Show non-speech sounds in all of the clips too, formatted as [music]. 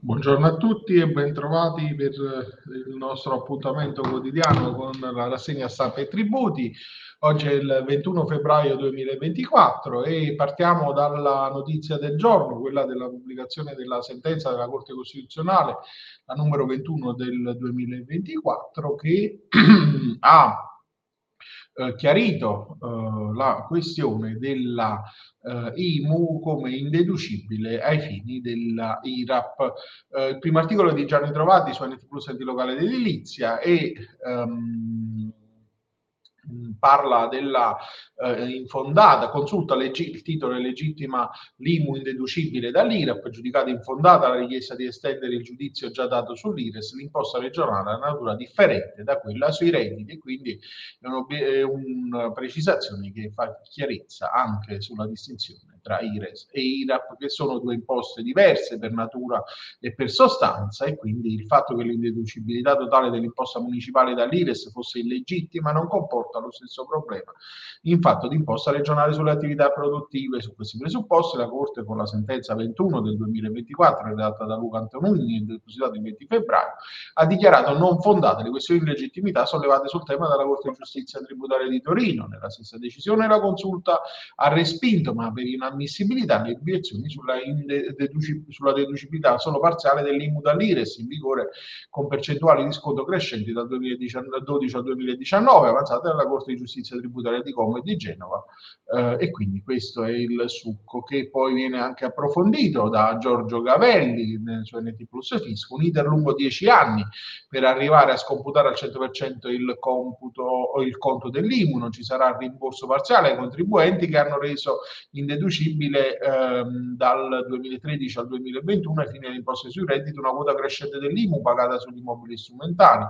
Buongiorno a tutti e bentrovati per il nostro appuntamento quotidiano con la rassegna stampa e tributi. Oggi è il 21 febbraio 2024 e partiamo dalla notizia del giorno, quella della pubblicazione della sentenza della Corte Costituzionale, la numero 21 del 2024, che [clears throat] ha eh, chiarito eh, la questione della eh, IMU come indeducibile ai fini della IRAP. Eh, il primo articolo di Gianni Trovati su NT Plus Enti Locale d'Edilizia e ehm, parla della eh, infondata, consulta leggi- il titolo è legittima l'IMU indeducibile dall'IRAP, giudicata infondata la richiesta di estendere il giudizio già dato sull'IRES, l'imposta regionale ha natura differente da quella sui redditi e quindi è una precisazione che fa chiarezza anche sulla distinzione tra IRES e IRAP, che sono due imposte diverse per natura e per sostanza, e quindi il fatto che l'indeducibilità totale dell'imposta municipale dall'IRES fosse illegittima non comporta lo stesso problema in fatto di imposta regionale sulle attività produttive. Su questi presupposti la Corte con la sentenza 21 del 2024 redatta da Luca Antonini e depositata il 20 febbraio ha dichiarato non fondate le questioni di legittimità sollevate sul tema dalla Corte di Giustizia Tributaria di Torino. Nella stessa decisione la consulta ha respinto, ma per inammissibilità ammissibilità le obiezioni sulla, deduci, sulla deducibilità solo parziale dell'IMU dall'IRES in vigore con percentuali di sconto crescenti dal 2012 al 2019 avanzate dalla Corte di Giustizia Tributaria di Como e di Genova. Eh, e quindi questo è il succo che poi viene anche approfondito da Giorgio Gavelli nel suo NT Plus Fisco, un iter lungo 10 anni per arrivare a scomputare al 100% il computo o il conto dell'IMU, non ci sarà rimborso parziale ai contribuenti che hanno reso indeducibile deducibile ehm, dal 2013 al 2021 ai fini dell'imposta sui redditi una quota crescente dell'IMU pagata sugli immobili strumentali.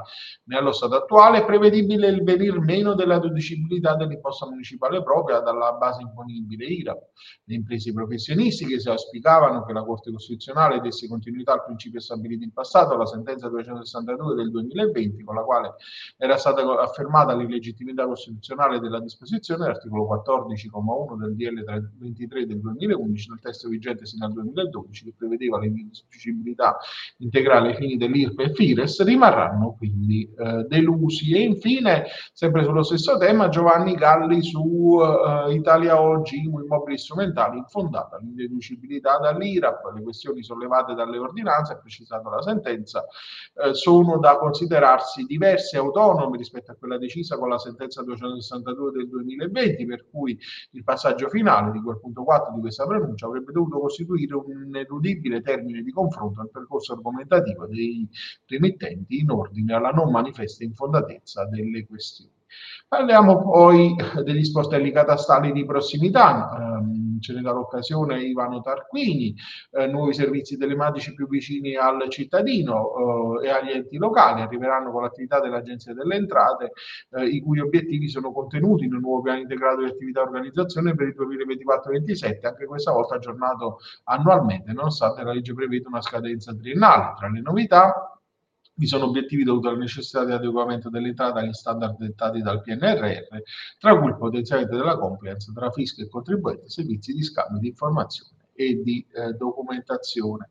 Nello stato attuale è prevedibile il venir meno della deducibilità dell'imposta municipale propria dalla base imponibile IRAP. Le imprese professionistiche si auspicavano che la Corte Costituzionale desse continuità al principio stabilito in passato alla sentenza 262 del 2020 con la quale era stata affermata l'illegittimità costituzionale della disposizione, l'articolo 14,1 del DL 23 del 2011 nel testo vigente sino al 2012 che prevedeva l'indeducibilità integrale ai fini dell'IRP e FIRES rimarranno quindi eh, delusi. E infine, sempre sullo stesso tema, Giovanni Galli su eh, Italia Oggi, immobili strumentali, infondata l'indeducibilità dall'IRAP, le questioni sollevate dalle ordinanze, ha precisato la sentenza, eh, sono da considerarsi diverse e autonome rispetto a quella decisa con la sentenza 262 del 2020, per cui il passaggio finale di quel punto 4 4 di questa pronuncia avrebbe dovuto costituire un ineludibile termine di confronto nel percorso argomentativo dei remittenti in ordine alla non manifesta infondatezza delle questioni. Parliamo poi degli sportelli catastali di prossimità. Um, ce ne dà l'occasione Ivano Tarquini, eh, nuovi servizi telematici più vicini al cittadino eh, e agli enti locali, arriveranno con l'attività dell'Agenzia delle Entrate, eh, i cui obiettivi sono contenuti nel nuovo piano integrato di attività e organizzazione per il 2024-2027, anche questa volta aggiornato annualmente, nonostante la legge prevede una scadenza triennale. Tra le novità vi sono obiettivi dovuti alla necessità di adeguamento dell'entrata agli standard dettati dal PNRR, tra cui il potenziamento della compliance tra fisco e contribuente, servizi di scambio di informazioni e di eh, documentazione.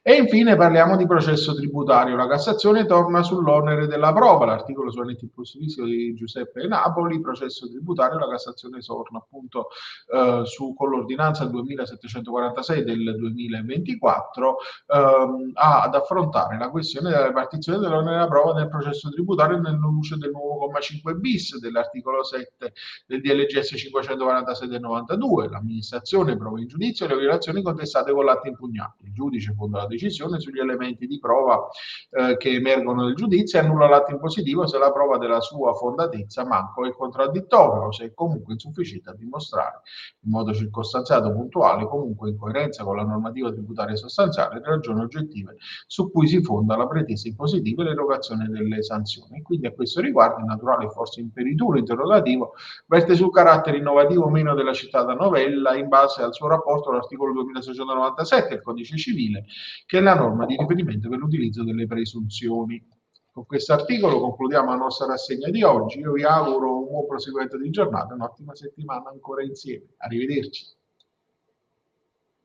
E infine parliamo di processo tributario. La Cassazione torna sull'onere della prova. L'articolo su NT Plus Fisco di Giuseppe Napoli, processo tributario, la Cassazione torna appunto eh, su, con l'ordinanza 2746 del 2024 ehm, ad affrontare la questione della ripartizione dell'onere della prova nel processo tributario nella luce del nuovo comma 5 bis dell'articolo 7 del DLGS 546 del 92. L'amministrazione prova in giudizio le violazioni contestate con l'atto impugnato. Il giudice fonda la decisione sugli elementi di prova eh, che emergono nel giudizio e annulla l'atto impositivo se la prova della sua fondatezza manco è contraddittoria o se è comunque insufficiente a dimostrare in modo circostanziato, puntuale, comunque in coerenza con la normativa tributaria sostanziale, le ragioni oggettive su cui si fonda la pretesa impositiva e l'erogazione delle sanzioni. Quindi a questo riguardo il naturale forse imperituro interrogativo verte sul carattere innovativo o meno della citata novella in base al suo rapporto all'articolo 2697 del codice civile che è la norma di riferimento per l'utilizzo delle presunzioni. Con questo articolo concludiamo la nostra rassegna di oggi. Io vi auguro un buon proseguimento di giornata un'ottima settimana ancora insieme. Arrivederci.